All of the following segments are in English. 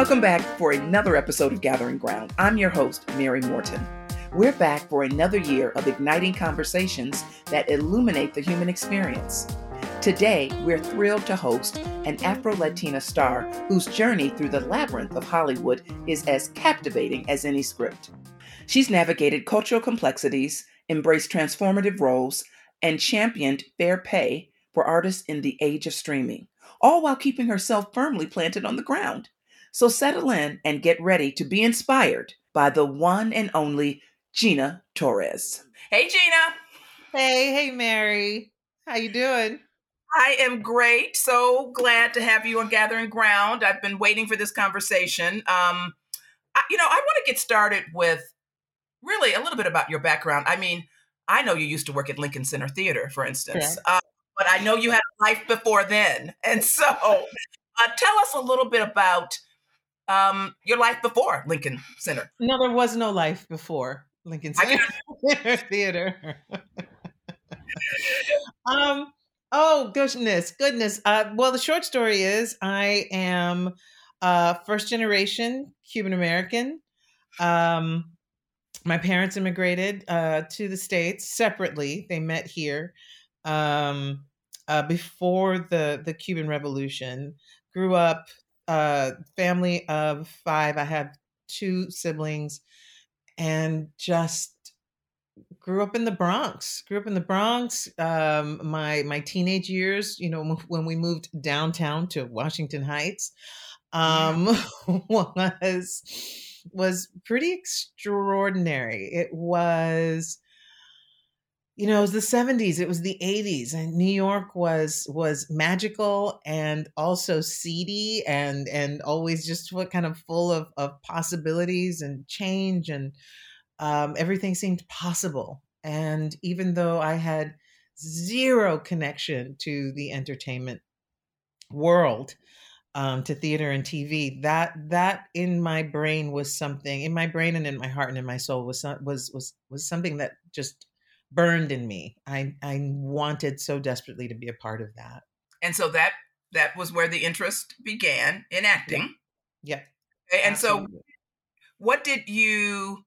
Welcome back for another episode of Gathering Ground. I'm your host, Mary Morton. We're back for another year of igniting conversations that illuminate the human experience. Today, we're thrilled to host an Afro Latina star whose journey through the labyrinth of Hollywood is as captivating as any script. She's navigated cultural complexities, embraced transformative roles, and championed fair pay for artists in the age of streaming, all while keeping herself firmly planted on the ground. So settle in and get ready to be inspired by the one and only Gina Torres. Hey Gina. Hey, hey Mary. How you doing? I am great. So glad to have you on Gathering Ground. I've been waiting for this conversation. Um, I, you know, I want to get started with really a little bit about your background. I mean, I know you used to work at Lincoln Center Theater, for instance, uh, but I know you had a life before then. And so, uh, tell us a little bit about um, your life before Lincoln Center. No, there was no life before Lincoln Center Theater. um, oh goodness, goodness. Uh, well, the short story is I am uh, first generation Cuban American. Um, my parents immigrated uh, to the states separately. They met here um, uh, before the the Cuban Revolution. Grew up uh, family of five. I have two siblings, and just grew up in the Bronx. Grew up in the Bronx. Um, my my teenage years, you know, when we moved downtown to Washington Heights, um, yeah. was was pretty extraordinary. It was you know, it was the 70s, it was the 80s, and New York was was magical and also seedy and and always just what kind of full of of possibilities and change and um, everything seemed possible. And even though I had zero connection to the entertainment world, um, to theater and TV, that that in my brain was something in my brain and in my heart and in my soul was was was was something that just burned in me. I I wanted so desperately to be a part of that. And so that that was where the interest began in acting. Yeah. yeah. And Absolutely. so what did you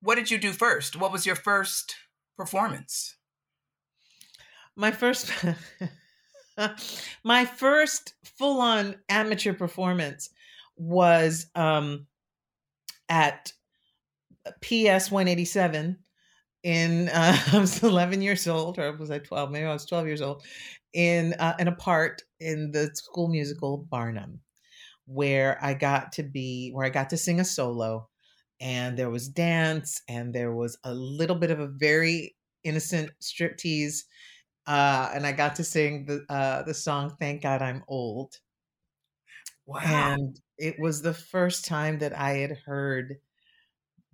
what did you do first? What was your first performance? My first my first full-on amateur performance was um at PS 187 in uh, I was 11 years old, or was I 12? Maybe I was 12 years old, in uh, in a part in the school musical Barnum, where I got to be, where I got to sing a solo, and there was dance, and there was a little bit of a very innocent striptease, uh, and I got to sing the uh, the song "Thank God I'm Old." Wow! And it was the first time that I had heard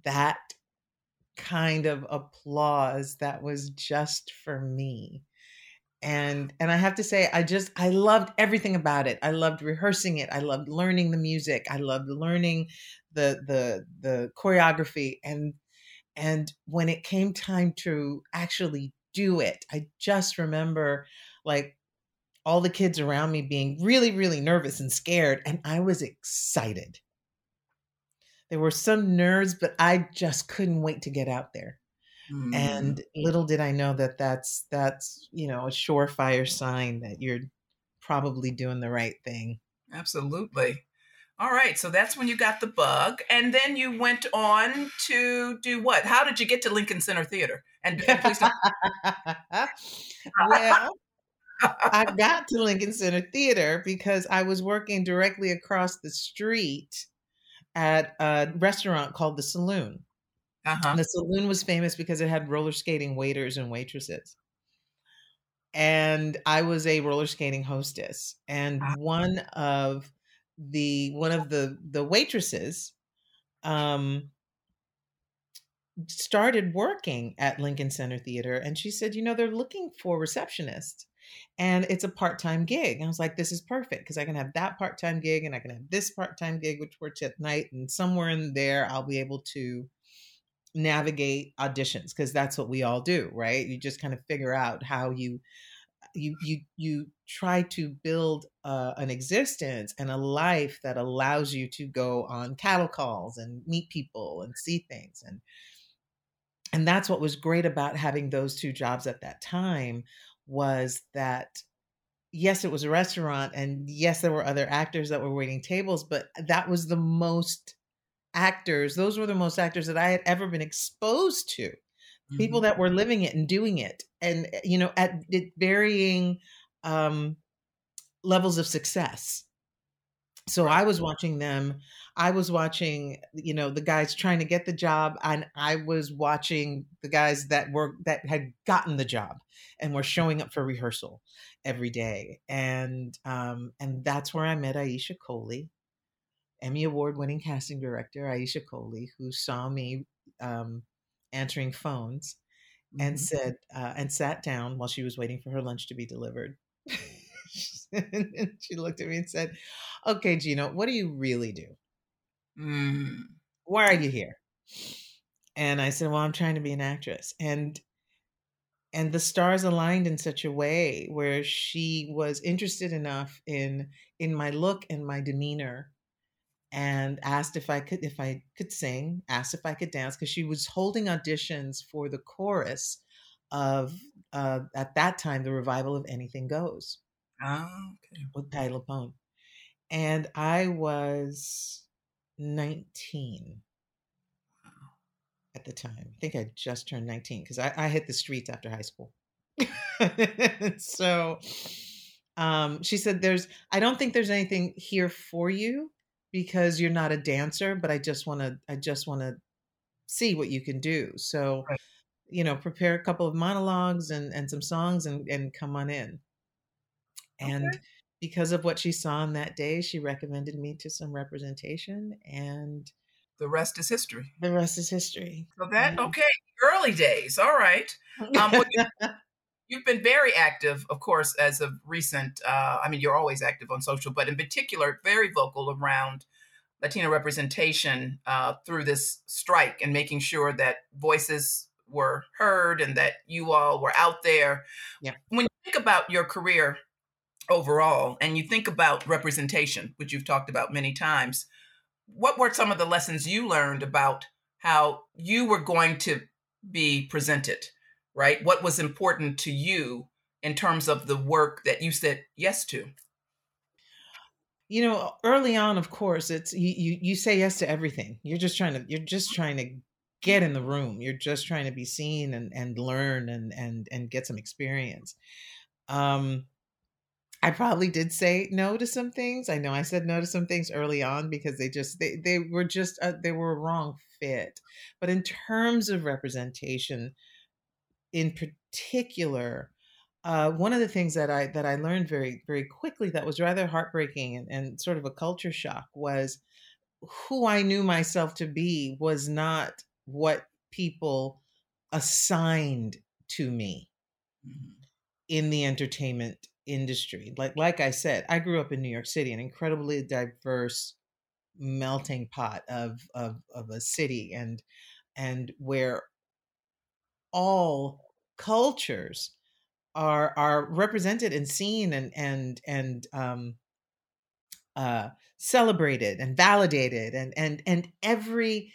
that kind of applause that was just for me. And and i have to say i just i loved everything about it. I loved rehearsing it. I loved learning the music. I loved learning the the the choreography. And and when it came time to actually do it i just remember like all the kids around me being really really nervous and scared and i was excited there were some nerves, but I just couldn't wait to get out there. Mm. And little did I know that that's that's you know a surefire sign that you're probably doing the right thing. Absolutely. All right, so that's when you got the bug, and then you went on to do what? How did you get to Lincoln Center Theater? And, and please well, I got to Lincoln Center Theater because I was working directly across the street at a restaurant called the Saloon. Uh-huh. The Saloon was famous because it had roller skating waiters and waitresses. And I was a roller skating hostess. And uh-huh. one of the one of the the waitresses um started working at Lincoln Center Theater and she said, you know, they're looking for receptionists and it's a part-time gig. And I was like, this is perfect because I can have that part-time gig and I can have this part-time gig, which works at night. And somewhere in there, I'll be able to navigate auditions because that's what we all do, right? You just kind of figure out how you you you you try to build uh, an existence and a life that allows you to go on cattle calls and meet people and see things and and that's what was great about having those two jobs at that time was that yes it was a restaurant and yes there were other actors that were waiting tables but that was the most actors those were the most actors that i had ever been exposed to mm-hmm. people that were living it and doing it and eh, you know at varying um levels of success so i was watching them i was watching you know the guys trying to get the job and i was watching the guys that were that had gotten the job and were showing up for rehearsal every day and um and that's where i met aisha coley emmy award winning casting director aisha coley who saw me um answering phones mm-hmm. and said uh, and sat down while she was waiting for her lunch to be delivered and she looked at me and said, Okay, Gino, what do you really do? Mm. Why are you here? And I said, Well, I'm trying to be an actress. And and the stars aligned in such a way where she was interested enough in in my look and my demeanor and asked if I could if I could sing, asked if I could dance because she was holding auditions for the chorus of uh, at that time the revival of Anything Goes. Oh, okay. With Patti LuPone. And I was 19 wow. at the time. I think I just turned 19 because I, I hit the streets after high school. so um, she said, There's, I don't think there's anything here for you because you're not a dancer, but I just want to, I just want to see what you can do. So, right. you know, prepare a couple of monologues and, and some songs and, and come on in. And okay. because of what she saw on that day, she recommended me to some representation and the rest is history. The rest is history. So that okay, early days. All right. Um, well, you, you've been very active, of course, as of recent. Uh, I mean, you're always active on social, but in particular, very vocal around Latino representation uh, through this strike and making sure that voices were heard and that you all were out there. Yeah. When you think about your career overall and you think about representation, which you've talked about many times, what were some of the lessons you learned about how you were going to be presented, right? What was important to you in terms of the work that you said yes to? You know, early on, of course, it's you, you you say yes to everything. You're just trying to you're just trying to get in the room. You're just trying to be seen and and learn and and and get some experience. Um I probably did say no to some things. I know I said no to some things early on because they just they they were just uh, they were a wrong fit. But in terms of representation, in particular, uh, one of the things that I that I learned very very quickly that was rather heartbreaking and, and sort of a culture shock was who I knew myself to be was not what people assigned to me mm-hmm. in the entertainment industry. Like like I said, I grew up in New York City, an incredibly diverse melting pot of of of a city and and where all cultures are are represented and seen and and and um uh celebrated and validated and and and every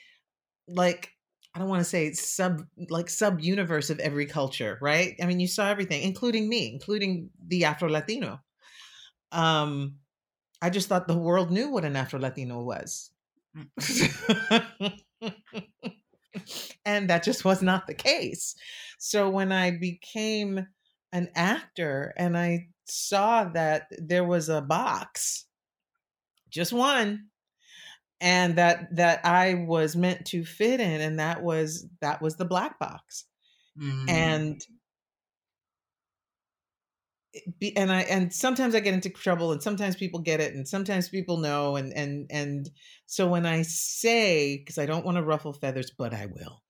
like I don't want to say sub like sub universe of every culture, right? I mean, you saw everything, including me, including the Afro Latino. Um, I just thought the world knew what an Afro Latino was. Mm. and that just was not the case. So when I became an actor and I saw that there was a box, just one, and that that I was meant to fit in and that was that was the black box. Mm. And be, and I and sometimes I get into trouble and sometimes people get it and sometimes people know and and and so when I say because I don't want to ruffle feathers but I will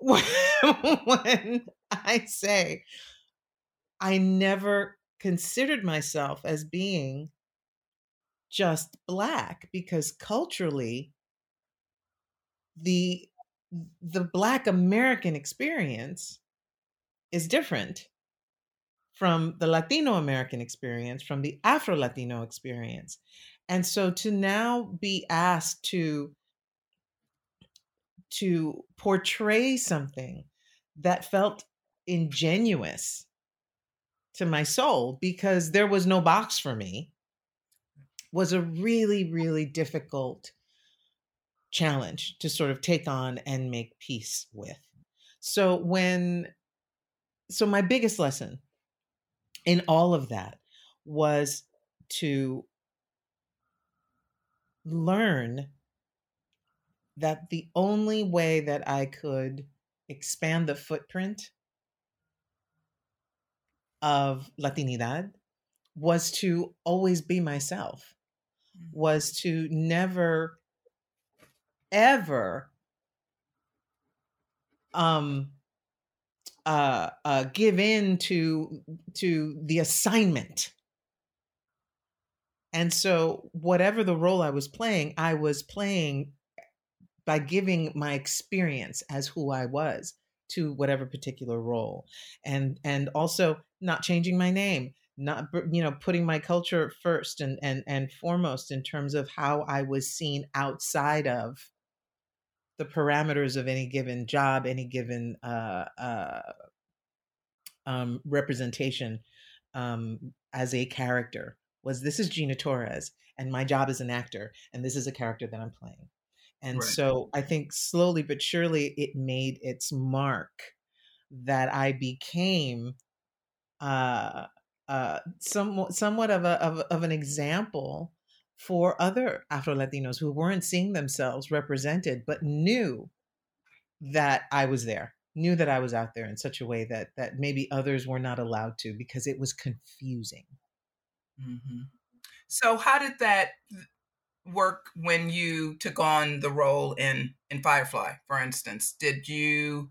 when I say I never considered myself as being just black because culturally the the black american experience is different from the Latino American experience, from the Afro Latino experience. And so to now be asked to to portray something that felt ingenuous to my soul because there was no box for me was a really really difficult challenge to sort of take on and make peace with so when so my biggest lesson in all of that was to learn that the only way that I could expand the footprint of Latinidad was to always be myself. Was to never, ever um, uh, uh, give in to to the assignment. And so, whatever the role I was playing, I was playing by giving my experience as who I was to whatever particular role, and and also not changing my name, not you know putting my culture first and and and foremost in terms of how I was seen outside of the parameters of any given job, any given uh, uh, um, representation um, as a character was this is Gina Torres, and my job as an actor, and this is a character that I'm playing. And right. so I think slowly but surely it made its mark that I became uh, uh, somewhat, somewhat of, a, of, of an example for other Afro Latinos who weren't seeing themselves represented, but knew that I was there, knew that I was out there in such a way that that maybe others were not allowed to because it was confusing. Mm-hmm. So, how did that work when you took on the role in in Firefly, for instance? Did you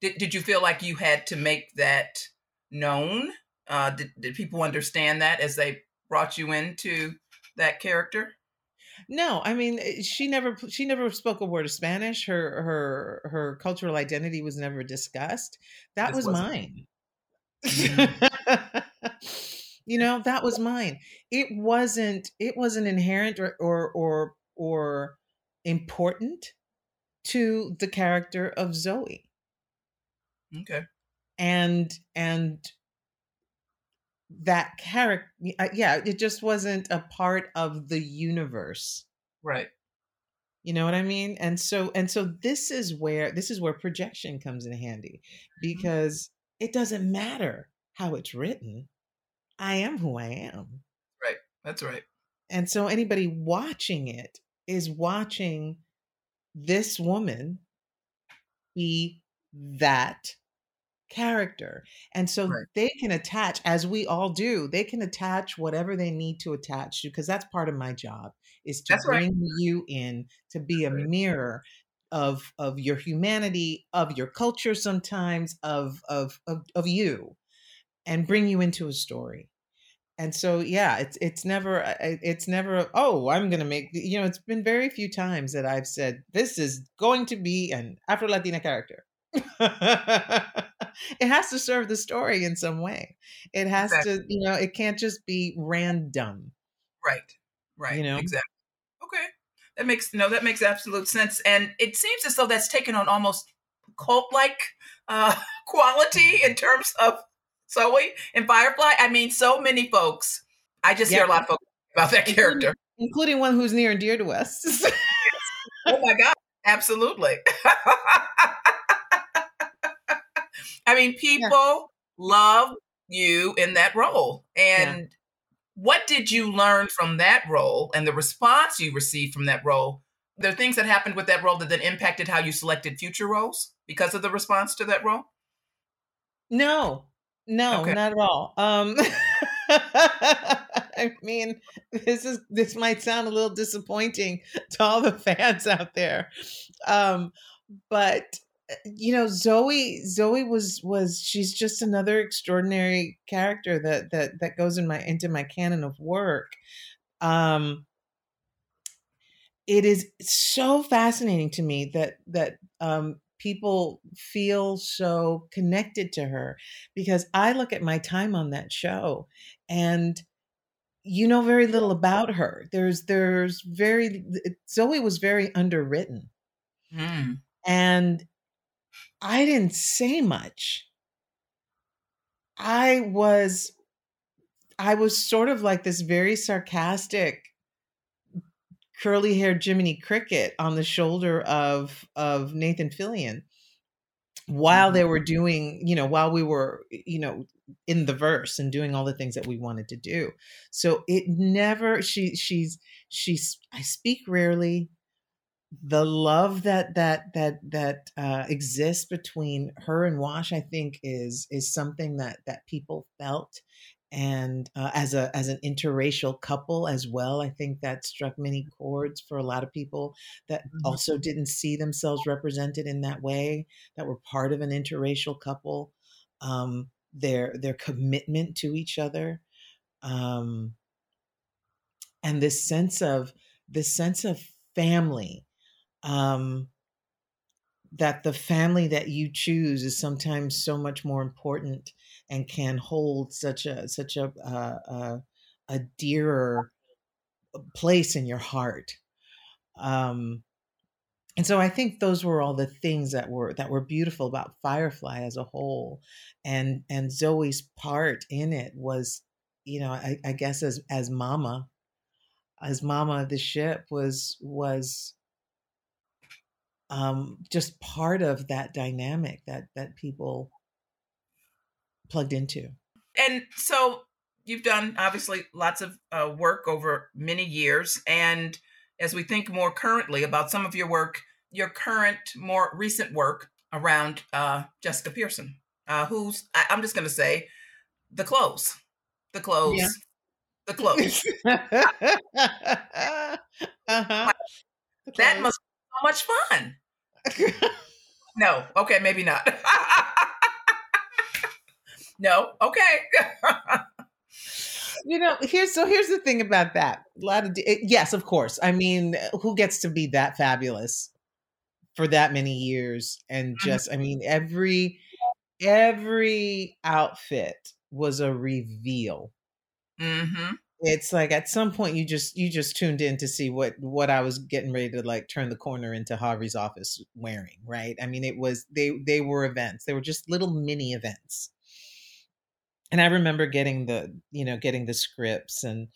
did, did you feel like you had to make that known? Uh, did, did people understand that as they brought you into that character? No, I mean eh, she never she never spoke a word of Spanish. Her her her cultural identity was never discussed. That this was mine. You know, that was mine. It wasn't it wasn't inherent or or or, or important to the character of Zoe. Okay. And and that character uh, yeah it just wasn't a part of the universe. Right. You know what i mean? And so and so this is where this is where projection comes in handy mm-hmm. because mm-hmm. it doesn't matter how it's written. I am who i am. Right that's right. And so anybody watching it is watching this woman be that character. And so right. they can attach, as we all do, they can attach whatever they need to attach to, because that's part of my job is to that's bring right. you in to be a mirror of of your humanity, of your culture sometimes, of of of, of you, and bring you into a story. And so, yeah, it's it's never uh, it's never oh I'm gonna make you know it's been very few times that I've said this is going to be an Afro Latina character it has to serve the story in some way. It has exactly. to, you know, it can't just be random. Right. Right. You know, exactly. Okay. That makes no, that makes absolute sense. And it seems as though that's taken on almost cult like uh, quality in terms of Zoe and Firefly. I mean, so many folks. I just yep. hear a lot of folks about that character, including one who's near and dear to us. oh my God. Absolutely. I mean, people yeah. love you in that role. And yeah. what did you learn from that role and the response you received from that role? There are things that happened with that role that then impacted how you selected future roles because of the response to that role? No, no, okay. not at all. Um, I mean, this is this might sound a little disappointing to all the fans out there, um, but you know zoe zoe was was she's just another extraordinary character that that that goes in my into my canon of work um it is so fascinating to me that that um people feel so connected to her because I look at my time on that show and you know very little about her. There's there's very Zoe was very underwritten. Mm. And I didn't say much. I was I was sort of like this very sarcastic curly haired Jiminy Cricket on the shoulder of of Nathan Fillion while mm-hmm. they were doing, you know, while we were, you know, in the verse and doing all the things that we wanted to do. So it never she she's she's I speak rarely. The love that that that that uh, exists between her and Wash, I think, is is something that that people felt and uh, as a as an interracial couple as well i think that struck many chords for a lot of people that mm-hmm. also didn't see themselves represented in that way that were part of an interracial couple um, their their commitment to each other um, and this sense of this sense of family um, that the family that you choose is sometimes so much more important and can hold such a such a uh, uh, a dearer place in your heart. Um, and so I think those were all the things that were that were beautiful about Firefly as a whole, and and Zoe's part in it was, you know, I, I guess as as Mama, as Mama of the ship was was um, just part of that dynamic that that people plugged into. And so you've done obviously lots of uh, work over many years. And as we think more currently about some of your work, your current, more recent work around uh, Jessica Pearson, uh, who's, I, am just going to say, the clothes, the clothes, yeah. the clothes. uh-huh. That must be so much fun. no, okay, maybe not. no, okay. you know, here's so here's the thing about that. A lot of it, yes, of course. I mean, who gets to be that fabulous for that many years and mm-hmm. just I mean, every every outfit was a reveal. Mm-hmm it's like at some point you just you just tuned in to see what what I was getting ready to like turn the corner into Harvey's office wearing, right? I mean, it was they they were events. They were just little mini events. And I remember getting the, you know, getting the scripts and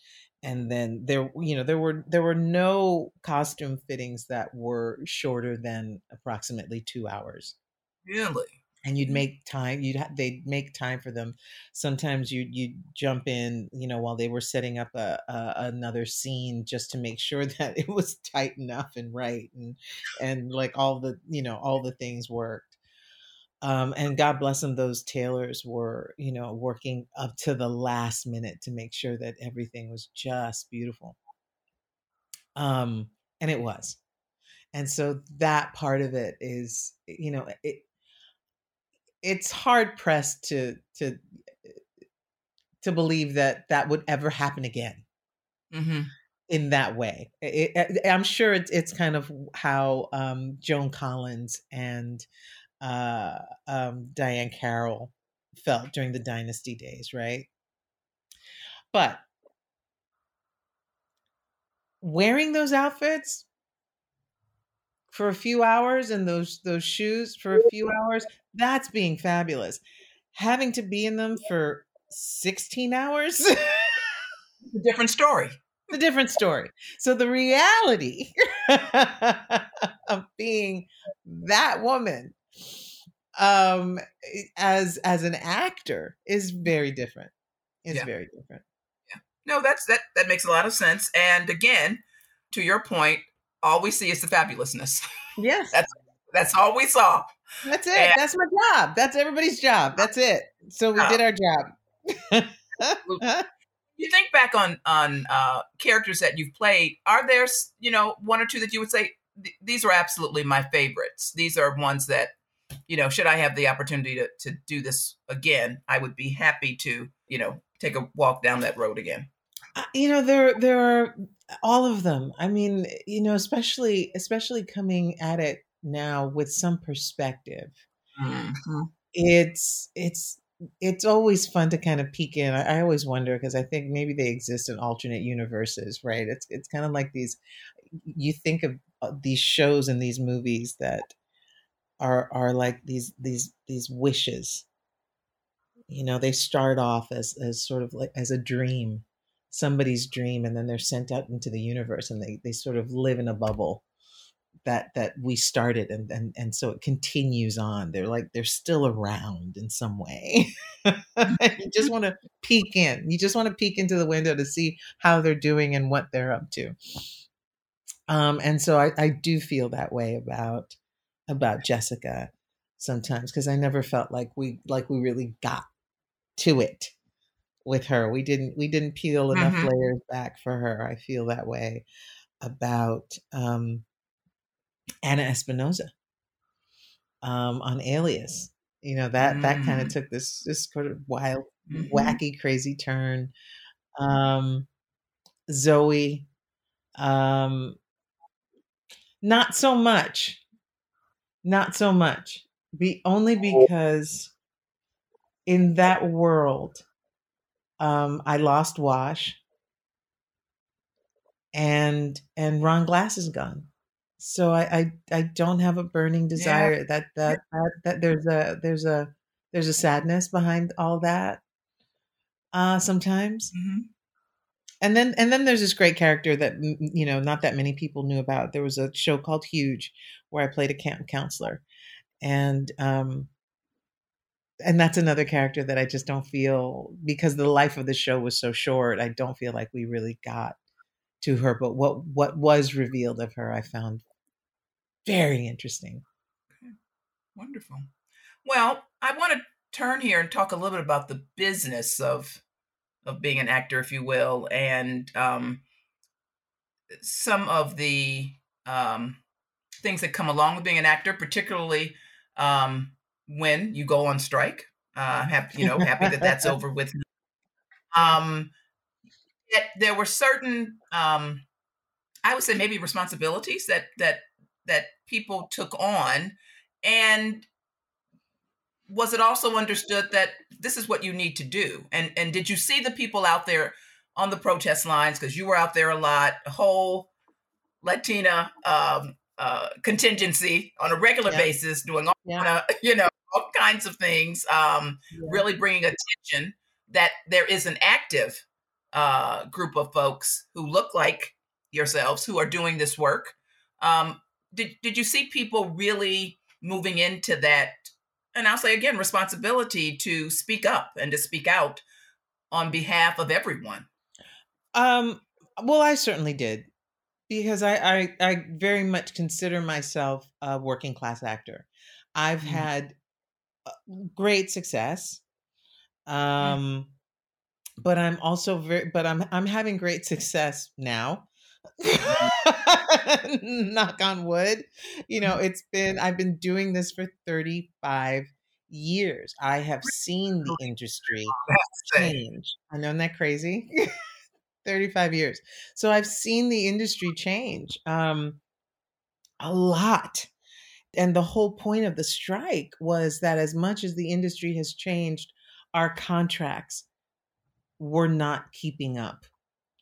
and then there you know there were there were no costume fittings that were shorter than approximately 2 hours. Really? And you'd make time you'd ha- they'd make time for them sometimes you you jump in you know while they were setting up a, a, another scene just to make sure that it was tight enough and right and and like all the you know all the things worked um, and God bless them, those tailors were, you know, working up to the last minute to make sure that everything was just beautiful. Um, and it was. And so that part of it is, you know, it, it's hard pressed to to to believe that that would ever happen again mm-hmm. in that way. It, it, I'm sure it's it's kind of how um, Joan Collins and uh, um, Diahann Carroll felt during the Dynasty days, right? But wearing those outfits for a few hours and those those shoes for a few hours that's being fabulous. Having to be in them for 16 hours? A different story. A different story. So the reality of being that woman um as as an actor is very different. Is yeah. very different. Yeah. No that's that that makes a lot of sense. And again to your point all we see is the fabulousness. Yes. that's that's all we saw. That's it. And, that's my job. That's everybody's job. That's it. So we uh, did our job. you think back on on uh, characters that you've played, are there you know one or two that you would say these are absolutely my favorites? These are ones that you know should I have the opportunity to to do this again, I would be happy to you know take a walk down that road again. You know there there are all of them i mean you know especially especially coming at it now with some perspective. Mm-hmm. It's it's it's always fun to kind of peek in. I, I always wonder because I think maybe they exist in alternate universes, right? It's it's kind of like these. You think of uh, these shows and these movies that are are like these these these wishes. You know, they start off as as sort of like as a dream, somebody's dream, and then they're sent out into the universe, and they they sort of live in a bubble that that we started and and and so it continues on. They're like they're still around in some way. You just want to peek in. You just want to peek into the window to see how they're doing and what they're up to. Um and so i i do feel that way about about jessica sometimes because i never felt like we like we really got to it with her we didn't we didn't peel enough mm-hmm. layers back for her i feel that way about um Anna Espinosa um, on Alias. You know that mm. that kind of took this this sort of wild, mm-hmm. wacky, crazy turn. Um, Zoe, um, not so much, not so much. Be only because in that world, um, I lost Wash, and and Ron Glass is gone. So I, I I don't have a burning desire yeah. that, that that that there's a there's a there's a sadness behind all that uh sometimes. Mm-hmm. and then and then there's this great character that you know not that many people knew about. There was a show called huge where i played a camp counselor. And um and that's another character that i just don't feel because the life of the show was so short i don't feel like we really got to her but what what was revealed of her i found very interesting. Okay. Wonderful. Well, I want to turn here and talk a little bit about the business of of being an actor, if you will, and um, some of the um, things that come along with being an actor, particularly um, when you go on strike. Uh, happy, you know, happy that that's over with. Um, yet there were certain, um, I would say, maybe responsibilities that that that people took on and was it also understood that this is what you need to do and and did you see the people out there on the protest lines because you were out there a lot whole latina um, uh, contingency on a regular yeah. basis doing all yeah. you know all kinds of things um, yeah. really bringing attention that there is an active uh, group of folks who look like yourselves who are doing this work um, did did you see people really moving into that and I'll say again responsibility to speak up and to speak out on behalf of everyone? Um well I certainly did because I I, I very much consider myself a working class actor. I've mm-hmm. had uh, great success. Mm-hmm. Um mm-hmm. but I'm also very but I'm I'm having great success now knock on wood you know it's been i've been doing this for 35 years i have seen the industry change i know that crazy 35 years so i've seen the industry change um a lot and the whole point of the strike was that as much as the industry has changed our contracts were not keeping up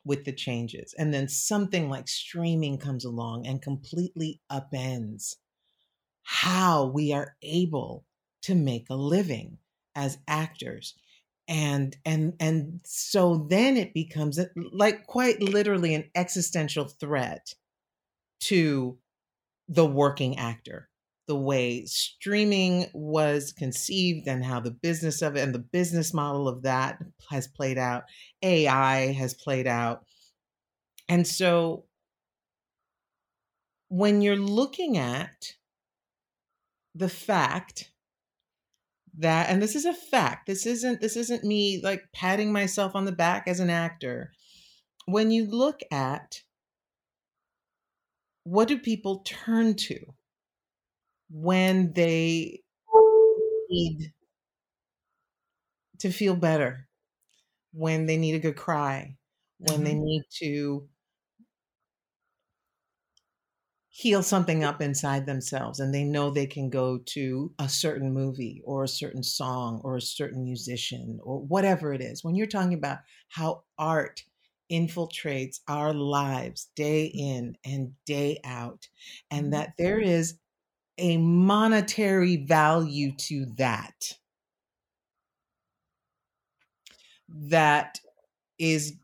with the changes. And then something like streaming comes along and completely upends how we are able to make a living as actors and and and so then it becomes like quite literally an existential threat to the working actor the way streaming was conceived and how the business of it and the business model of that has played out. AI has played out. And so when you're looking at the fact that and this is a fact this isn't this isn't me like patting myself on the back as an actor when you look at what do people turn to when they need to feel better, when they need a good cry, when mm-hmm. they need to heal something up inside themselves and they know they can go to a certain movie or a certain song or a certain musician or whatever it is. When you're talking about how art infiltrates our lives day in and day out, and mm-hmm. that there is a monetary value to that, that is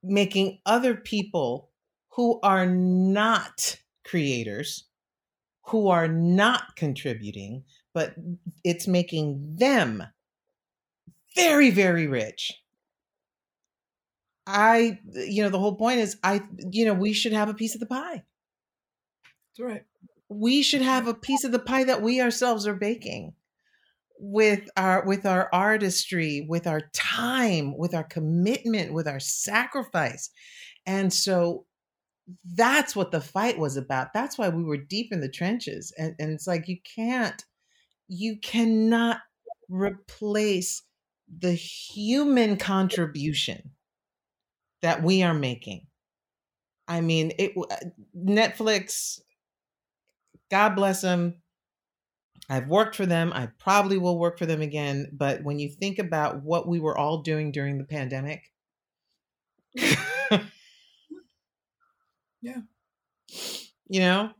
making other people who are not creators, who are not contributing, but it's making them very, very rich. I, you know, the whole point is, I, you know, we should have a piece of the pie. That's right. We should have a piece of the pie that we ourselves are baking with our with our artistry with our time with our commitment with our sacrifice and so that's what the fight was about. That's why we were deep in the trenches. And, and it's like, you can't, you cannot replace the human contribution that we are making. I mean, it uh, Netflix, God bless them. I've worked for them. I probably will work for them again. But when you think about what we were all doing during the pandemic, Yeah. You know?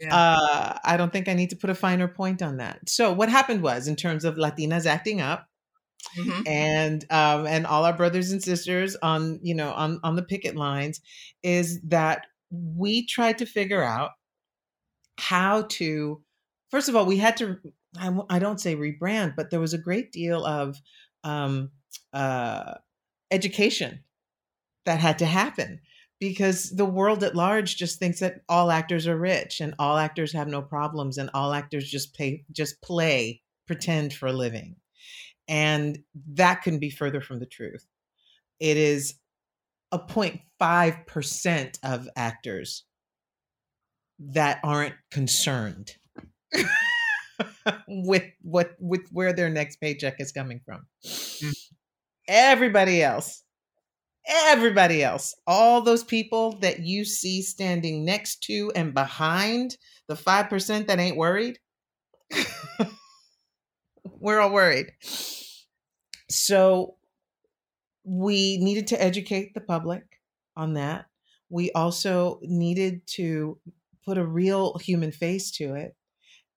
Yeah. Uh, I don't think I need to put a finer point on that. So what happened was in terms of Latinas acting up, Mm-hmm. and um, and all our brothers and sisters on you know on on the picket lines is that we tried to figure out how to first of all we had to I, I don't say rebrand but there was a great deal of um, uh, education that had to happen because the world at large just thinks that all actors are rich and all actors have no problems and all actors just pay just play pretend for a living. And that couldn't be further from the truth. It is a 0.5% of actors that aren't concerned with what with where their next paycheck is coming from. Mm. everybody else everybody else, all those people that you see standing next to and behind the 5% that ain't worried, we're all worried. So we needed to educate the public on that. We also needed to put a real human face to it.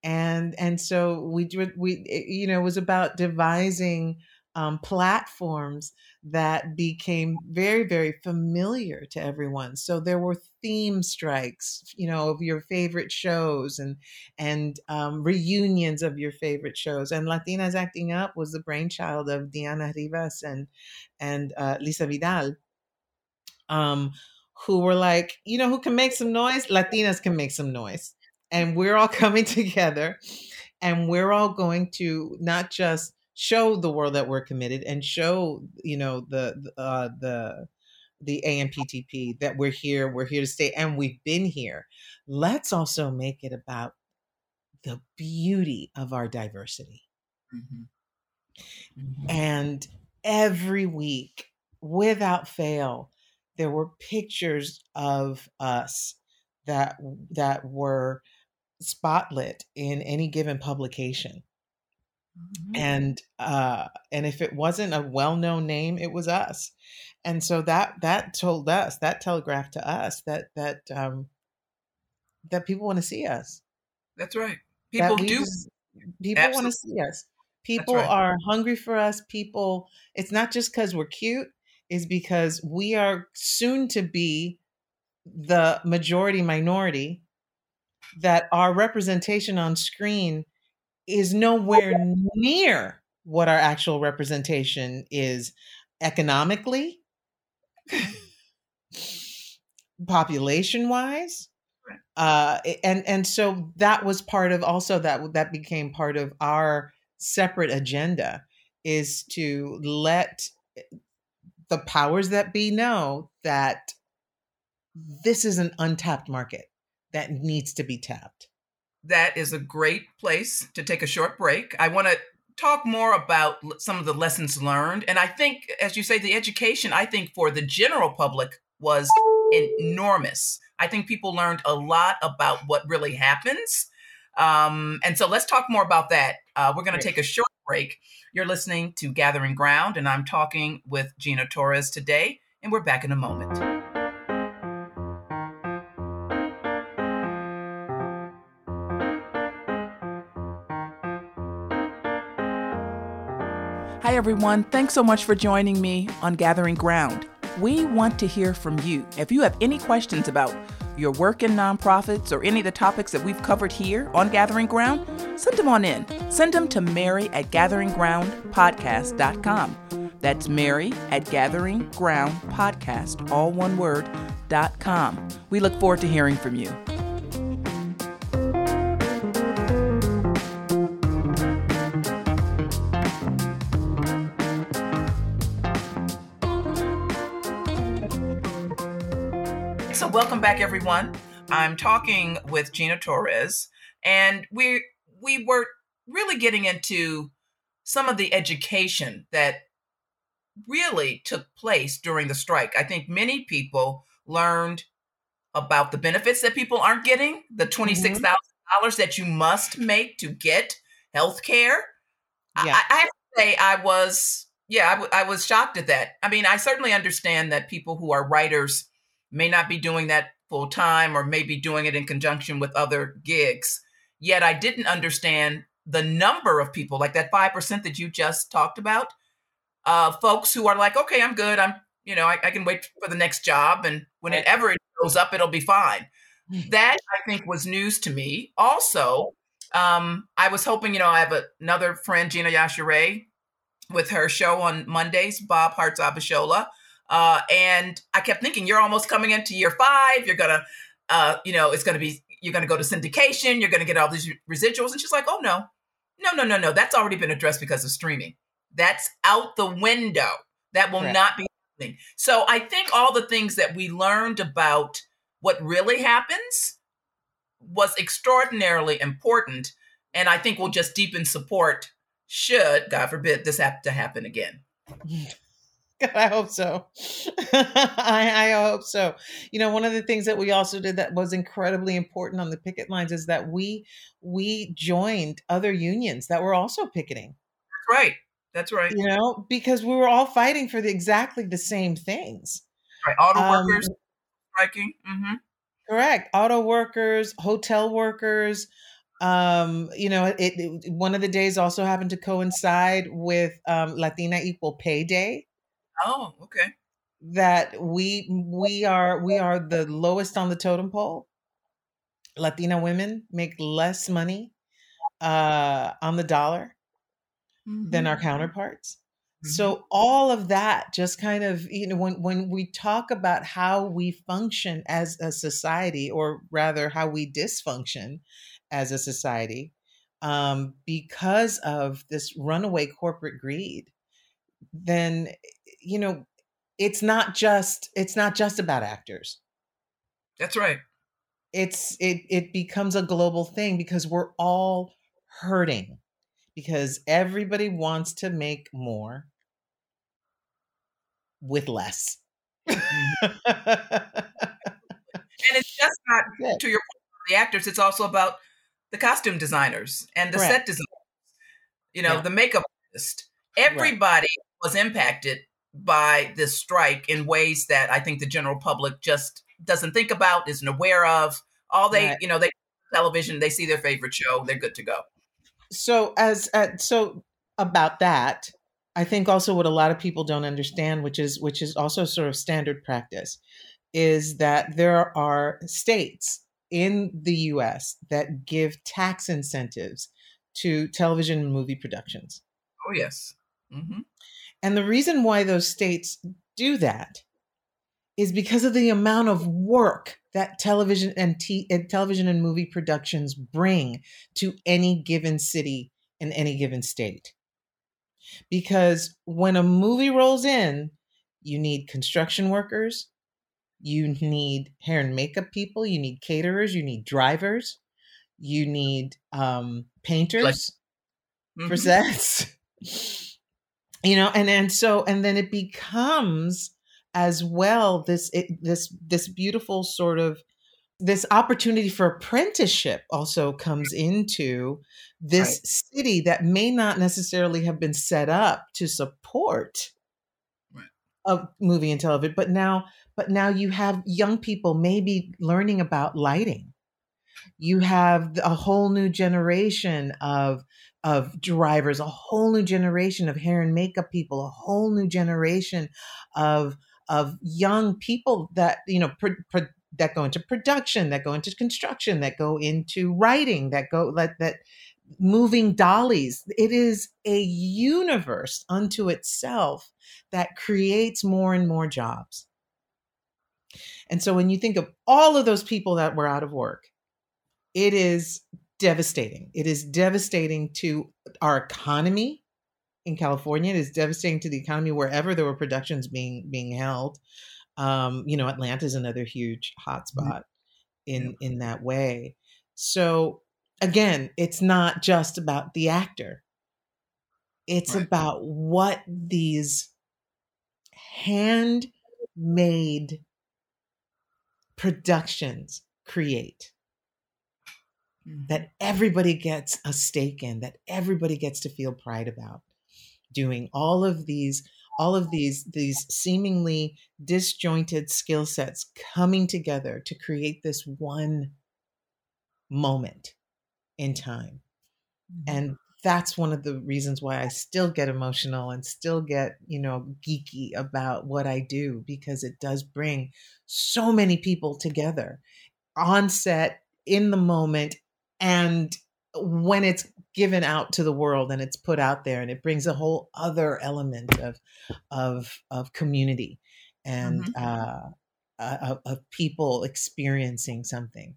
And and so we we you know it was about devising um, platforms that became very, very familiar to everyone. So there were theme strikes, you know, of your favorite shows and and um, reunions of your favorite shows. And Latinas Acting Up was the brainchild of Diana Rivas and and uh, Lisa Vidal, um, who were like, you know, who can make some noise? Latinas can make some noise, and we're all coming together, and we're all going to not just show the world that we're committed and show you know the uh, the the AMPTP that we're here, we're here to stay, and we've been here. Let's also make it about the beauty of our diversity. Mm-hmm. Mm-hmm. And every week, without fail, there were pictures of us that that were spotlit in any given publication. Mm-hmm. And uh and if it wasn't a well-known name, it was us. And so that that told us, that telegraphed to us that that um that people want to see us. That's right. People do just, people want to see us. People right. are hungry for us. People it's not just cuz we're cute, is because we are soon to be the majority minority that our representation on screen is nowhere near what our actual representation is economically, population wise. Uh, and and so that was part of also that that became part of our separate agenda is to let the powers that be know that this is an untapped market that needs to be tapped that is a great place to take a short break. I want to talk more about some of the lessons learned. And I think, as you say, the education, I think for the general public was enormous. I think people learned a lot about what really happens. Um, and so let's talk more about that. Uh, we're going to take a short break. You're listening to Gathering Ground, and I'm talking with Gina Torres today, and we're back in a moment. Everyone. Thanks so much for joining me on Gathering Ground. We want to hear from you. If you have any questions about your work in nonprofits or any of the topics that we've covered here on Gathering Ground, send them on in. Send them to Mary at gatheringgroundpodcast.com. That's Mary at gatheringgroundpodcast, all one word, dot com. We look forward to hearing from you. Back, everyone. I'm talking with Gina Torres, and we we were really getting into some of the education that really took place during the strike. I think many people learned about the benefits that people aren't getting, the twenty six thousand mm-hmm. dollars that you must make to get health care. Yeah. I, I have to say, I was yeah, I, w- I was shocked at that. I mean, I certainly understand that people who are writers may not be doing that full time or maybe doing it in conjunction with other gigs. Yet I didn't understand the number of people, like that 5% that you just talked about, uh, folks who are like, okay, I'm good. I'm, you know, I, I can wait for the next job. And whenever it goes up, it'll be fine. Mm. That I think was news to me. Also, um, I was hoping, you know, I have a, another friend, Gina Yashere, with her show on Mondays, Bob Hearts Abishola. Uh, and I kept thinking, you're almost coming into year five. You're gonna, uh, you know, it's gonna be, you're gonna go to syndication. You're gonna get all these residuals. And she's like, oh no, no, no, no, no. That's already been addressed because of streaming. That's out the window. That will not be happening. So I think all the things that we learned about what really happens was extraordinarily important. And I think we'll just deepen support should, God forbid, this have to happen again. I hope so. I, I, hope so. You know, one of the things that we also did that was incredibly important on the picket lines is that we we joined other unions that were also picketing. That's right. That's right. You know, because we were all fighting for the, exactly the same things. Right. Auto um, workers striking. Mm-hmm. Correct. Auto workers, hotel workers. Um, you know, it, it, one of the days also happened to coincide with um, Latina Equal Pay Day. Oh, okay. That we we are we are the lowest on the totem pole. Latina women make less money uh, on the dollar mm-hmm. than our mm-hmm. counterparts. Mm-hmm. So all of that just kind of you know when when we talk about how we function as a society, or rather how we dysfunction as a society, um, because of this runaway corporate greed, then you know, it's not just it's not just about actors. That's right. It's it it becomes a global thing because we're all hurting because everybody wants to make more with less. And it's just not Good. to your point the actors, it's also about the costume designers and the Correct. set designers, you know, yeah. the makeup artist. Everybody right. was impacted by this strike in ways that I think the general public just doesn't think about, isn't aware of. All they, right. you know, they television, they see their favorite show, they're good to go. So as uh, so about that, I think also what a lot of people don't understand, which is which is also sort of standard practice, is that there are states in the U.S. that give tax incentives to television and movie productions. Oh yes. Mm-hmm. And the reason why those states do that is because of the amount of work that television and, t- and television and movie productions bring to any given city in any given state. Because when a movie rolls in, you need construction workers, you need hair and makeup people, you need caterers, you need drivers, you need um, painters like, mm-hmm. for sets. you know and and so and then it becomes as well this it, this this beautiful sort of this opportunity for apprenticeship also comes mm-hmm. into this right. city that may not necessarily have been set up to support right. of movie and television but now but now you have young people maybe learning about lighting you have a whole new generation of of drivers a whole new generation of hair and makeup people a whole new generation of of young people that you know pr- pr- that go into production, that go into construction, that go into writing, that go that that moving dollies. It is a universe unto itself that creates more and more jobs. And so when you think of all of those people that were out of work, it is devastating. It is devastating to our economy in California. It is devastating to the economy wherever there were productions being being held. Um, you know, Atlanta is another huge mm-hmm. hotspot in in that way. So again, it's not just about the actor. It's right. about what these handmade productions create mm-hmm. That everybody gets a stake in, that everybody gets to feel pride about. Doing all of these all of these these seemingly disjointed skill sets coming together to create this one moment in time mm-hmm. and that's one of the reasons why I still get emotional and still get, you know, geeky about what I do because it does bring so many people together on set in the moment and when it's given out to the world and it's put out there and it brings a whole other element of of of community and mm-hmm. uh, uh, of, people experiencing something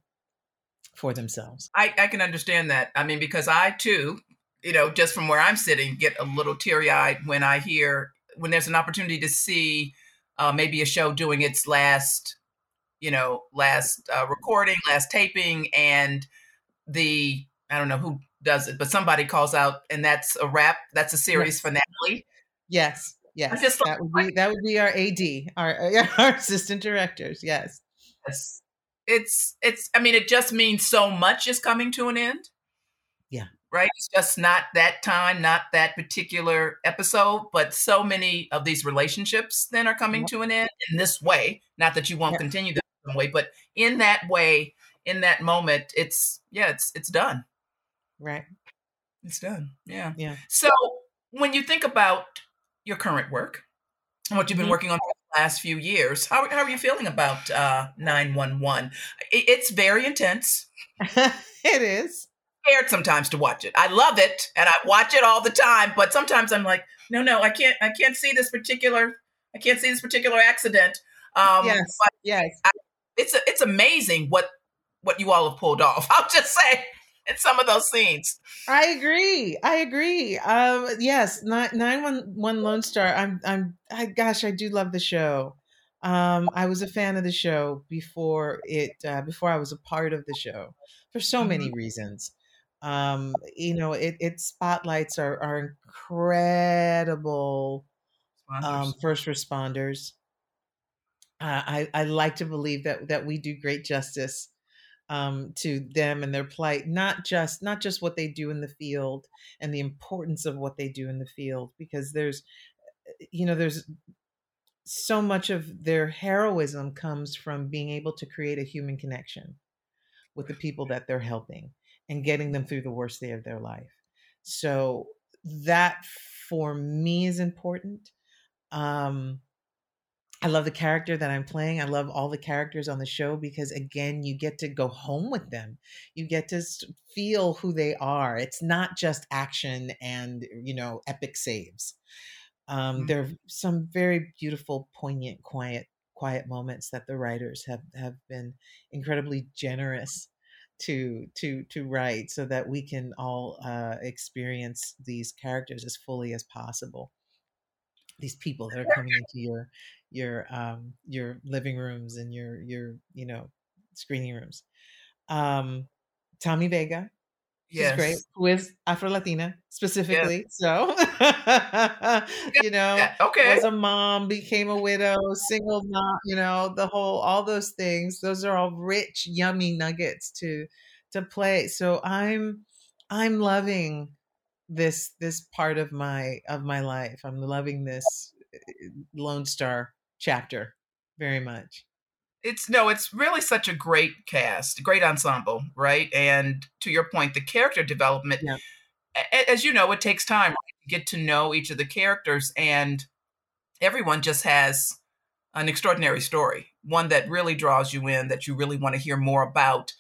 for themselves I, I can understand that i mean because i too you know just from where i'm sitting get a little teary-eyed when i hear when there's an opportunity to see uh, maybe a show doing its last you know last uh, recording last taping and the I don't know who does it, but somebody calls out, and that's a wrap. That's a series yes. finale. Yes, yes. Just that would be that would be our AD, our our assistant directors. Yes, yes. It's it's. I mean, it just means so much is coming to an end. Yeah. Right. It's just not that time, not that particular episode, but so many of these relationships then are coming to an end in this way. Not that you won't continue that way, but in that way, in that moment, it's yeah, it's it's done. Right. It's done. Yeah. Yeah. So when you think about your current work and what you've been mm-hmm. working on for the last few years, how, how are you feeling about uh, 911? It's very intense. it is. Scared sometimes to watch it. I love it and I watch it all the time, but sometimes I'm like, no, no, I can't, I can't see this particular, I can't see this particular accident. Um, yes. yes. I, it's, it's amazing what, what you all have pulled off. I'll just say in some of those scenes. I agree. I agree. Um, yes, nine one one Lone Star. I'm I'm I gosh, I do love the show. Um, I was a fan of the show before it uh, before I was a part of the show for so many mm-hmm. reasons. Um, you know, it it spotlights are our incredible um, first responders. Uh, I I like to believe that that we do great justice um, to them and their plight not just not just what they do in the field and the importance of what they do in the field because there's eh, you know there's so much of their heroism comes from being able to create a human connection with the people that they're helping and getting them through the worst day of their life. So that for me is important. Um I love the character that I'm playing. I love all the characters on the show because, again, you get to go home with them. You get to feel who they are. It's not just action and, you know, epic saves. Um, mm-hmm. There are some very beautiful, poignant, quiet, quiet moments that the writers have have been incredibly generous to to to write, so that we can all uh, experience these characters as fully as possible these people that are coming into your your um your living rooms and your your you know screening rooms um tommy vega yes. great. Who is Afro Latina specifically. Yes. So, you know, yeah. okay. was a mom, became a widow, single mom, you know, the whole, all those things. Those are all rich, yummy nuggets to, to play. So I'm, I'm loving this, this part of my, of my life. I'm loving this eh, Lone Star chapter very much it's no, it's really such a great cast, great ensemble, right? And to your point, the character development, yeah. as you know, it takes time to get to know each of the characters, and everyone just has an extraordinary story, one that really draws you in, that you really want to hear more about.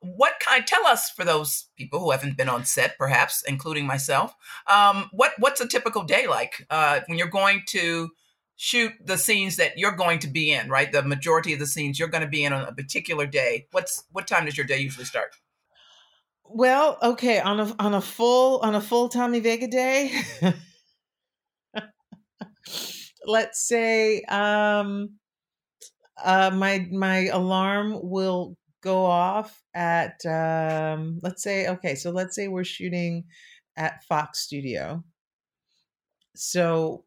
What kind? Tell us for those people who haven't been on set, perhaps, including myself. Um, what what's a typical day like uh, when you're going to shoot the scenes that you're going to be in, right? The majority of the scenes you're going to be in on a particular day. What's what time does your day usually start? Well, okay, on a on a full on a full Tommy Vega day. let's say um uh my my alarm will go off at um let's say okay, so let's say we're shooting at Fox Studio. So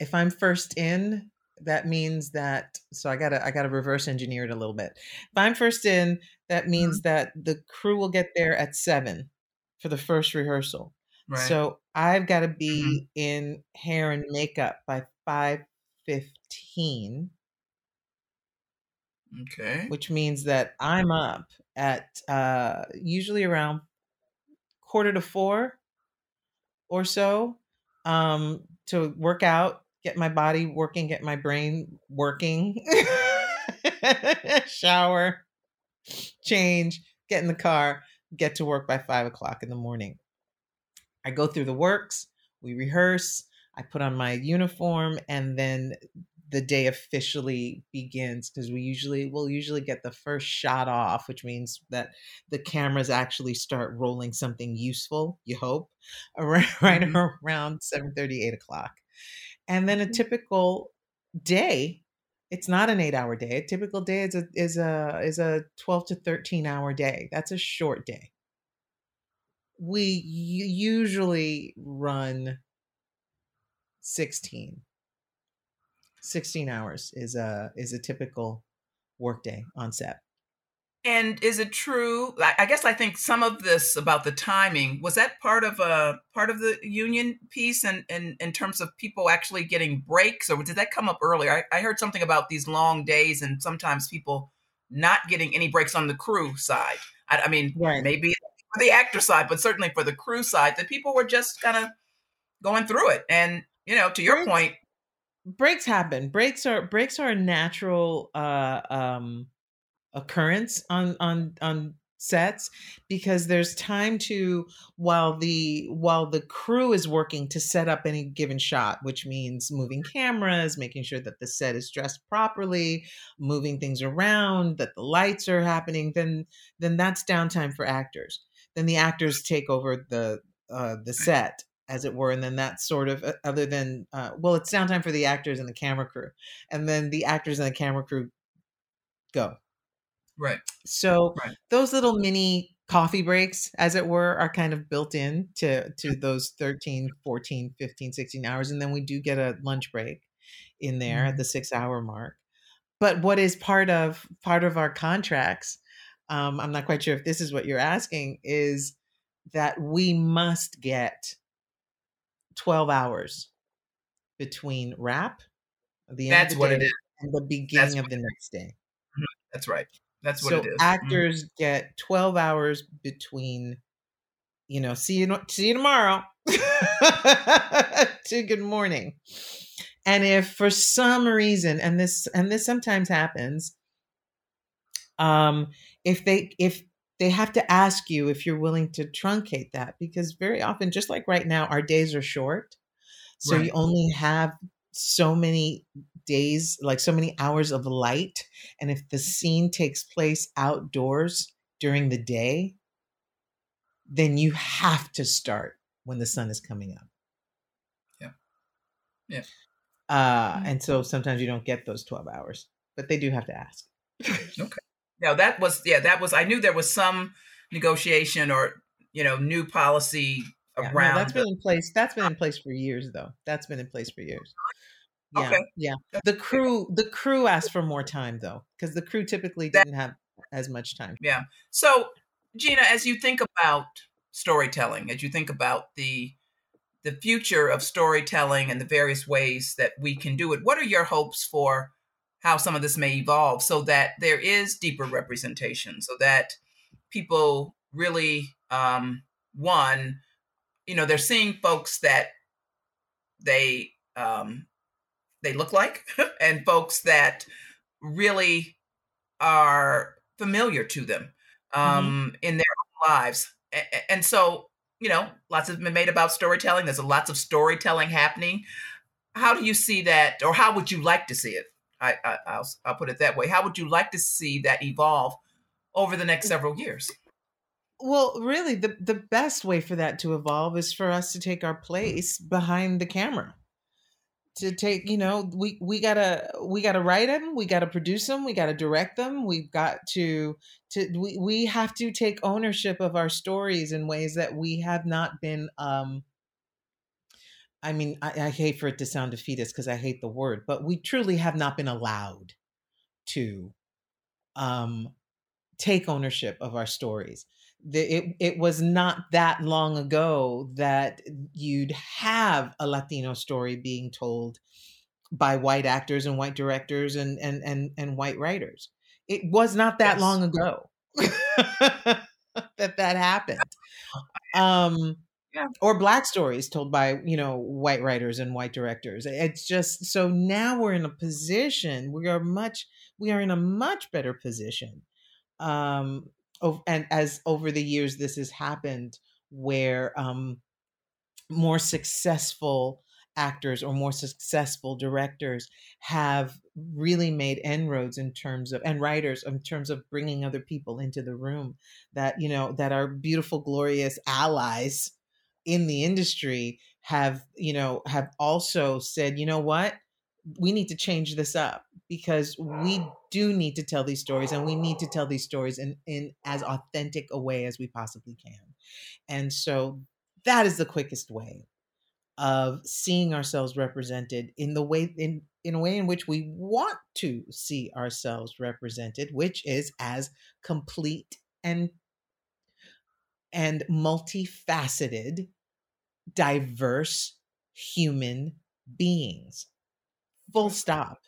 if I'm first in, that means that so I gotta I gotta reverse engineer it a little bit. If I'm first in, that means mm-hmm. that the crew will get there at seven for the first rehearsal. Right. So I've got to be mm-hmm. in hair and makeup by five fifteen. Okay. Which means that I'm up at uh, usually around quarter to four or so um, to work out get my body working, get my brain working, shower, change, get in the car, get to work by five o'clock in the morning. I go through the works, we rehearse, I put on my uniform, and then the day officially begins because we usually will usually get the first shot off which means that the cameras actually start rolling something useful you hope around, right mm-hmm. around 7 30 8 o'clock and then a mm-hmm. typical day, it's not an eight hour day. A typical day is a is a is a 12 to 13 hour day. That's a short day. We usually run 16. 16 hours is a is a typical workday on set. And is it true? I guess I think some of this about the timing was that part of a part of the union piece, and in, in, in, terms of people actually getting breaks, or did that come up earlier? I, I heard something about these long days, and sometimes people not getting any breaks on the crew side. I, I mean, right. maybe for the actor side, but certainly for the crew side, that people were just kind of going through it. And you know, to your breaks, point, breaks happen. Breaks are breaks are a natural. Uh, um, occurrence on on on sets because there's time to while the while the crew is working to set up any given shot which means moving cameras making sure that the set is dressed properly moving things around that the lights are happening then then that's downtime for actors then the actors take over the uh the set as it were and then that's sort of uh, other than uh, well it's downtime for the actors and the camera crew and then the actors and the camera crew go Right. So right. those little mini coffee breaks as it were are kind of built in to to those 13 14 15 16 hours and then we do get a lunch break in there mm-hmm. at the 6 hour mark but what is part of part of our contracts um, i'm not quite sure if this is what you're asking is that we must get 12 hours between wrap the end That's of the what it is. and the beginning That's of the next day. Mm-hmm. That's right. That's what so it is. Mm-hmm. Actors mm-hmm. get 12 hours between, you know, see you see you tomorrow to good morning. And if for some reason, and this and this sometimes happens, um, if they if they have to ask you if you're willing to truncate that because very often, just like right now, our days are short. So right. you only have so many days, like so many hours of light. And if the scene takes place outdoors during the day, then you have to start when the sun is coming up. Yeah. Yeah. Uh, mm-hmm. and so sometimes you don't get those 12 hours, but they do have to ask. okay. Now that was, yeah, that was, I knew there was some negotiation or you know new policy Yeah, around. no, that's been in place. That's been in place for years, though. That's been in place for years. Yeah, Okay. yeah. The crew, the crew asked for more time though, because the crew typically didn't have as much time. Yeah. So, Gina, as you think about storytelling, as you think about the the future of storytelling and the various ways that we can do it, what are your hopes for how some of this may evolve so that there is deeper representation, so that people really, um, one, you know, they're seeing folks that they um, they look like, and folks that really are familiar to them um, in their own lives. And so, you know, lots have been made about storytelling. There's lots of storytelling happening. How do you see that, or how would you like to see it? I, I I'll, I'll put it that way. How would you like to see that evolve over the next several years? Well, really, the the best way for that to evolve is for us to take our place behind the camera. To take, you know, we we gotta we gotta write them, we gotta produce them, we gotta direct them. We've got to to we we have to take ownership of our stories in ways that we have not been. um I mean, I, I hate for it to sound defeatist because I hate the word, but we truly have not been allowed to um take ownership of our stories the, it, it was not that long ago that you'd have a Latino story being told by white actors and white directors and and and, and white writers. It was not that Yes. long ago that that happened. Um, Yeah. Or black stories told by you know white writers and white directors. It's just so now we're in a position. We are much. We are in a much better position um and as over the years this has happened where um more successful actors or more successful directors have really made inroads in terms of and writers in terms of bringing other people into the room that you know that are beautiful glorious allies in the industry have you know have also said you know what we need to change this up because we do need to tell these stories and we need to tell these stories in, in as authentic a way as we possibly can. And so that is the quickest way of seeing ourselves represented in the way in in a way in which we want to see ourselves represented, which is as complete and and multifaceted, diverse human beings. Full stop.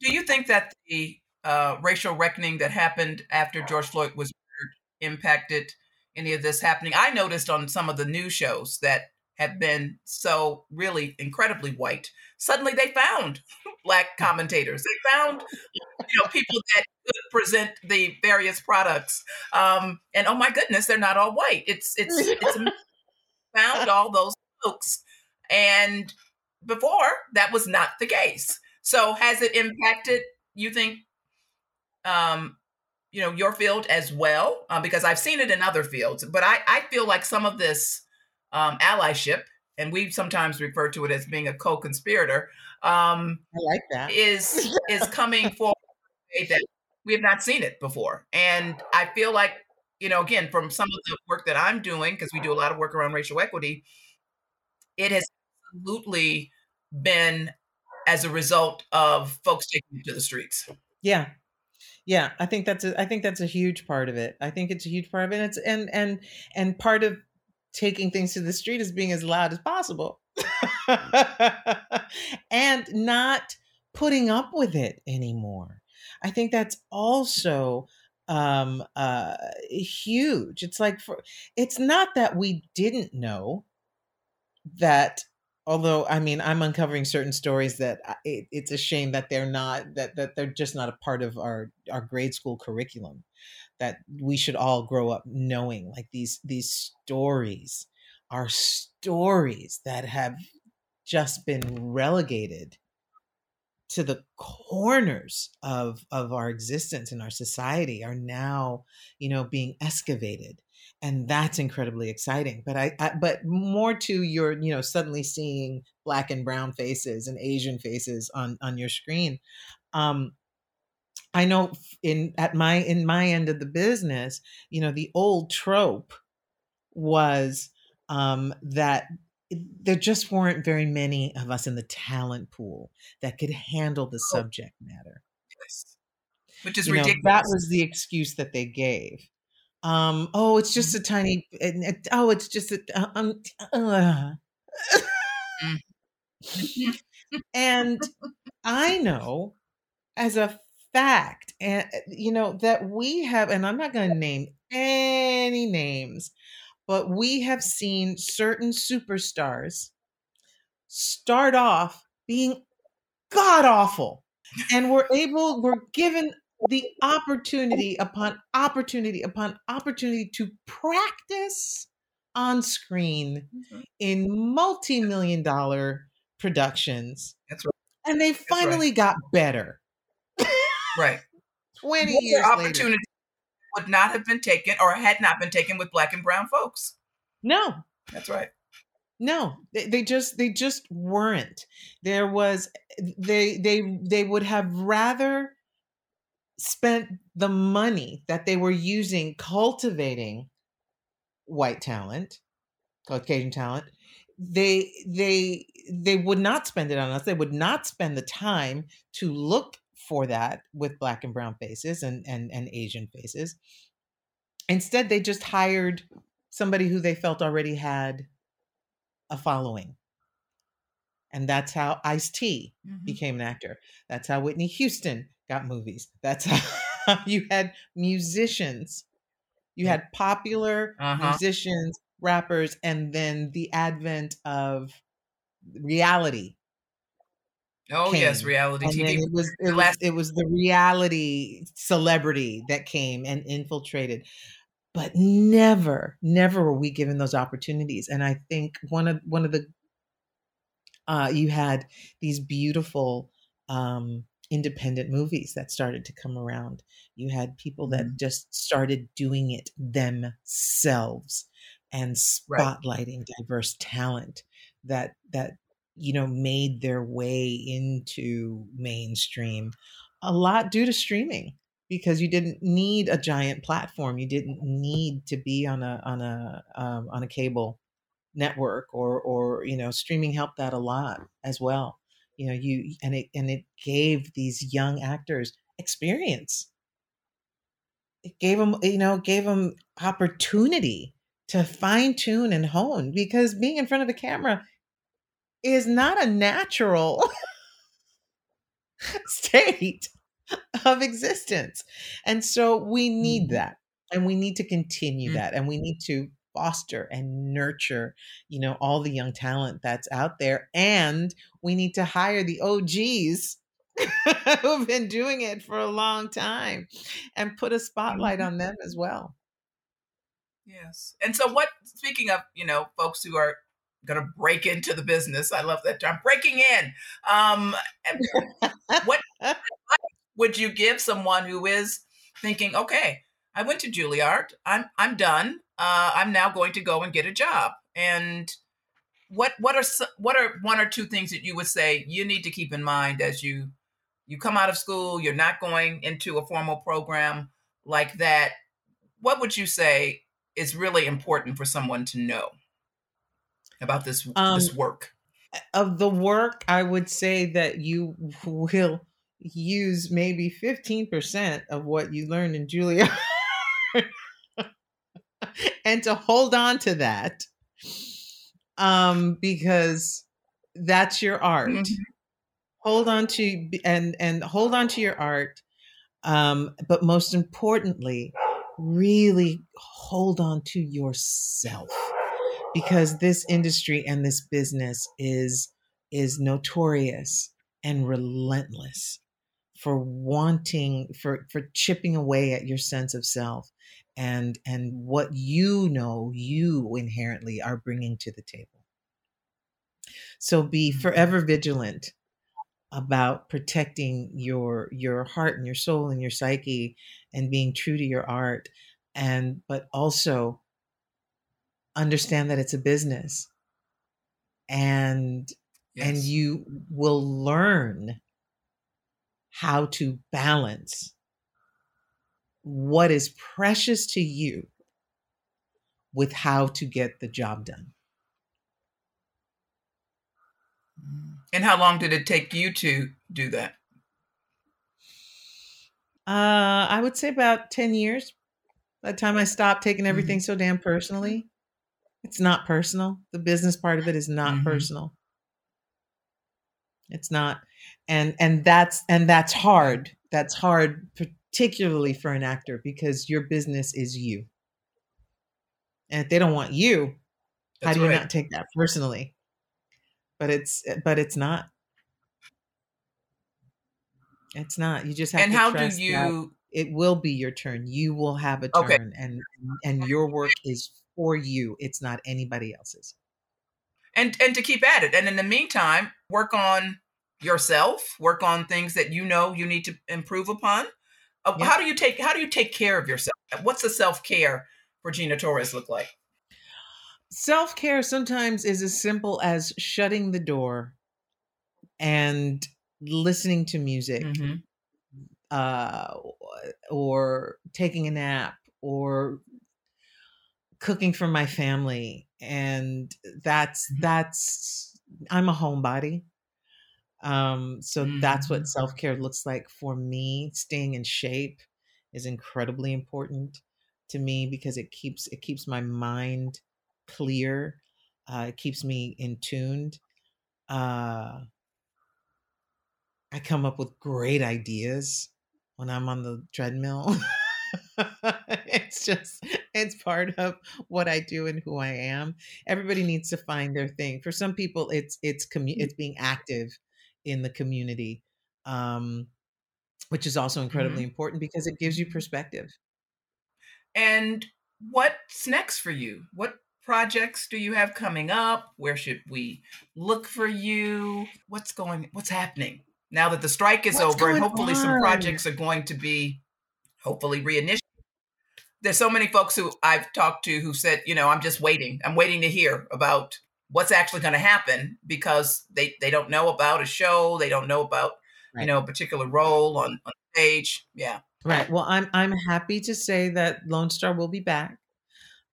Do you think that the uh, racial reckoning that happened after George Floyd was murdered impacted any of this happening? I noticed on some of the news shows that have been so really incredibly white. Suddenly, they found black commentators. They found, you know, people that could present the various products. Um, and oh my goodness, they're not all white. It's it's it's found all those folks, and before that was not the case. So has it impacted? You think, um, you know, your field as well? Uh, because I've seen it in other fields, but I I feel like some of this um, allyship, and we sometimes refer to it as being a co-conspirator, um, I like that. is is coming forward that we have not seen it before. And I feel like, you know, again, from some of the work that I'm doing, because we do a lot of work around racial equity, it has absolutely been as a result of folks taking to the streets. Yeah. Yeah, I think that's a I think that's a huge part of it. I think it's a huge part of it. And it's and and and part of taking things to the street is being as loud as possible. and not putting up with it anymore. I think that's also um uh huge. It's like for it's not that we didn't know that although i mean i'm uncovering certain stories that it, it's a shame that they're not that that they're just not a part of our our grade school curriculum that we should all grow up knowing like these these stories are stories that have just been relegated to the corners of of our existence in our society are now you know being excavated and that's incredibly exciting but I, I but more to your you know suddenly seeing black and brown faces and asian faces on on your screen um I know in at my in my end of the business, you know, the old trope was um, that there just weren't very many of us in the talent pool that could handle the oh. subject matter. Yes. Which is you ridiculous. Know, that was the excuse that they gave. Um, oh, it's just mm-hmm. a tiny. Oh, it's just a. Uh, um, uh. and I know as a fact, and you know that we have, and I'm not going to name any names, but we have seen certain superstars start off being god awful and we're able we're given the opportunity upon opportunity upon opportunity to practice on screen mm-hmm. in multi-million dollar productions that's right and they finally right. got better right 20 Those years opportunity later would not have been taken or had not been taken with black and brown folks. No. That's right. No, they, they just they just weren't. There was they they they would have rather spent the money that they were using cultivating white talent, Caucasian talent. They they they would not spend it on us. They would not spend the time to look for that with black and brown faces and and, and Asian faces. Instead, they just hired somebody who they felt already had a following. And that's how Ice T mm-hmm. became an actor. That's how Whitney Houston got movies. That's how you had musicians. You had popular uh-huh. musicians, rappers, and then the advent of reality Oh came. yes, reality and TV. It was it was, it was the reality celebrity that came and infiltrated. But never, never were we given those opportunities. And I think one of one of the uh, you had these beautiful um, independent movies that started to come around. You had people that mm-hmm. just started doing it themselves and spotlighting right. diverse talent that that you know, made their way into mainstream a lot due to streaming because you didn't need a giant platform. You didn't need to be on a on a um, on a cable network or or you know streaming helped that a lot as well. You know you and it and it gave these young actors experience. It gave them you know gave them opportunity to fine tune and hone because being in front of the camera is not a natural state of existence. And so we need mm-hmm. that. And we need to continue mm-hmm. that. And we need to foster and nurture, you know, all the young talent that's out there. And we need to hire the OGs who've been doing it for a long time and put a spotlight mm-hmm. on them as well. Yes. And so what speaking of, you know, folks who are going to break into the business. I love that term, breaking in. Um, what would you give someone who is thinking, okay, I went to Juilliard, I'm I'm done. Uh, I'm now going to go and get a job. And what what are what are one or two things that you would say you need to keep in mind as you you come out of school, you're not going into a formal program like that. What would you say is really important for someone to know? About this um, this work? Of the work, I would say that you will use maybe 15% of what you learned in Juilliard and to hold on to that um because that's your art mm-hmm. hold on to and and hold on to your art um but most importantly really hold on to yourself because this industry and this business is is notorious and relentless for wanting for for chipping away at your sense of self and and what you know you inherently are bringing to the table so be mm-hmm. forever vigilant about protecting your your heart and your soul and your psyche and being true to your art and but also understand that it's a business and yes. and you will learn how to balance what is precious to you with how to get the job done. And how long did it take you to do that? Uh, I would say about 10 years. By the time I stopped taking mm-hmm. everything mm-hmm. so damn personally, it's not personal. The business part of it is not mm-hmm. personal. It's not. And and that's and that's hard. That's hard particularly for an actor because your business is you. And if they don't want you, that's how do you right. not take that personally? But it's but it's not. It's not. You just have and to how do you it will be your turn. You will have a turn okay. and and your work is for you. It's not anybody else's. And and to keep at it. And in the meantime, work on yourself, work on things that you know you need to improve upon. Uh, yep. How do you take how do you take care of yourself? What's the self-care for Gina Torres look like? Self-care sometimes is as simple as shutting the door and listening to music mm-hmm. uh, or taking a nap or cooking for my family and that's mm-hmm. that's i'm a homebody um so mm-hmm. that's what mm-hmm. self-care looks like for me staying in shape is incredibly important to me because it keeps it keeps my mind clear uh it keeps me in tuned uh I come up with great ideas when I'm on the treadmill. it's just it's part of what I do and who I am. Everybody needs to find their thing. For some people it's it's commu- it's being active in the community. Um which is also incredibly mm-hmm. important because it gives you perspective. And what's next for you? What projects do you have coming up? Where should we look for you? What's going what's happening? now that the strike is What's over and hopefully on? some projects are going to be hopefully reinitiated there's so many folks who i've talked to who said you know i'm just waiting. I'm waiting to hear about what's actually going to happen because they they don't know about a show. They don't know about right. you know a particular role on, on stage. Yeah. Right. Well i'm i'm happy to say that lone star will be back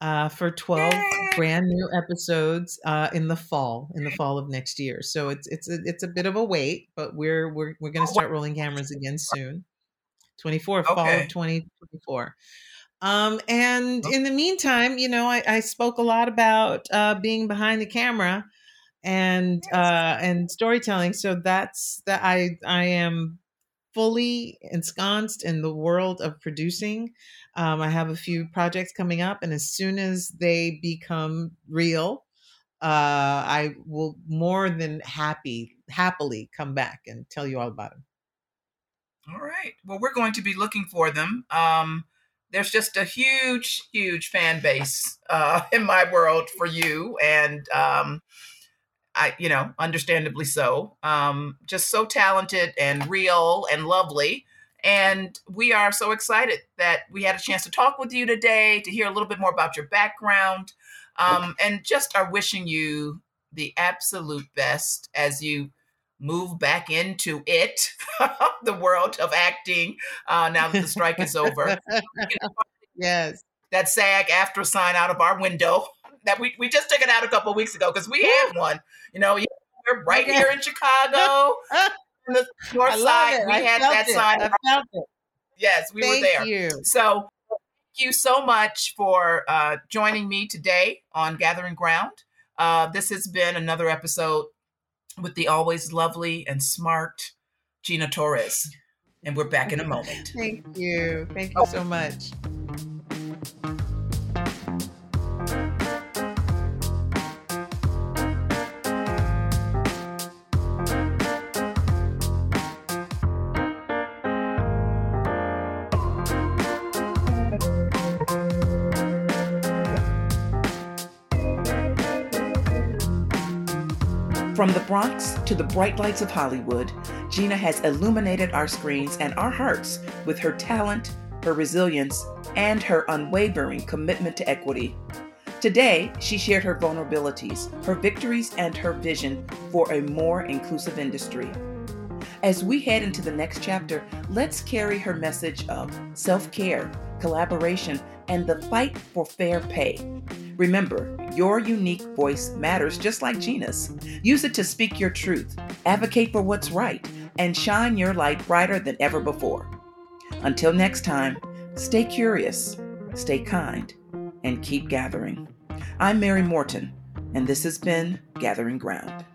uh, for 12 Yay! brand new episodes uh, in the fall in the fall of next year. So it's it's a, it's a bit of a wait but we're we're, we're going to start rolling cameras again soon. 24 okay. fall of 2024 um, and in the meantime you know i, I spoke a lot about uh, being behind the camera and uh, and storytelling so that's that i i am fully ensconced in the world of producing um, I have a few projects coming up, and as soon as they become real, uh, I will more than happy happily come back and tell you all about them. All right. Well, we're going to be looking for them. Um, there's just a huge, huge fan base uh, in my world for you, and um, I, you know, understandably so. Um, just so talented and real and lovely. And we are so excited that we had a chance to talk with you today, to hear a little bit more about your background, um, and just are wishing you the absolute best as you move back into it, the world of acting, uh, now that the strike is over. yes. That SAG-AFTRA sign out of our window that we, we just took it out a couple weeks ago because we had one. You know, we're right here in Chicago. the north side. It. We I had that it. sign. It. Yes, we thank were there. You. So thank you so much for uh, joining me today on Gathering Ground. Uh, this has been another episode with the always lovely and smart Gina Torres. And we're back in a moment. Thank you. Thank you oh. so much. From the Bronx to the bright lights of Hollywood, Gina has illuminated our screens and our hearts with her talent, her resilience, and her unwavering commitment to equity. Today, she shared her vulnerabilities, her victories, and her vision for a more inclusive industry. As we head into the next chapter, let's carry her message of self care, collaboration, and the fight for fair pay. Remember, your unique voice matters just like Gina's. Use it to speak your truth, advocate for what's right, and shine your light brighter than ever before. Until next time, stay curious, stay kind, and keep gathering. I'm Mary Morton, and this has been Gathering Ground.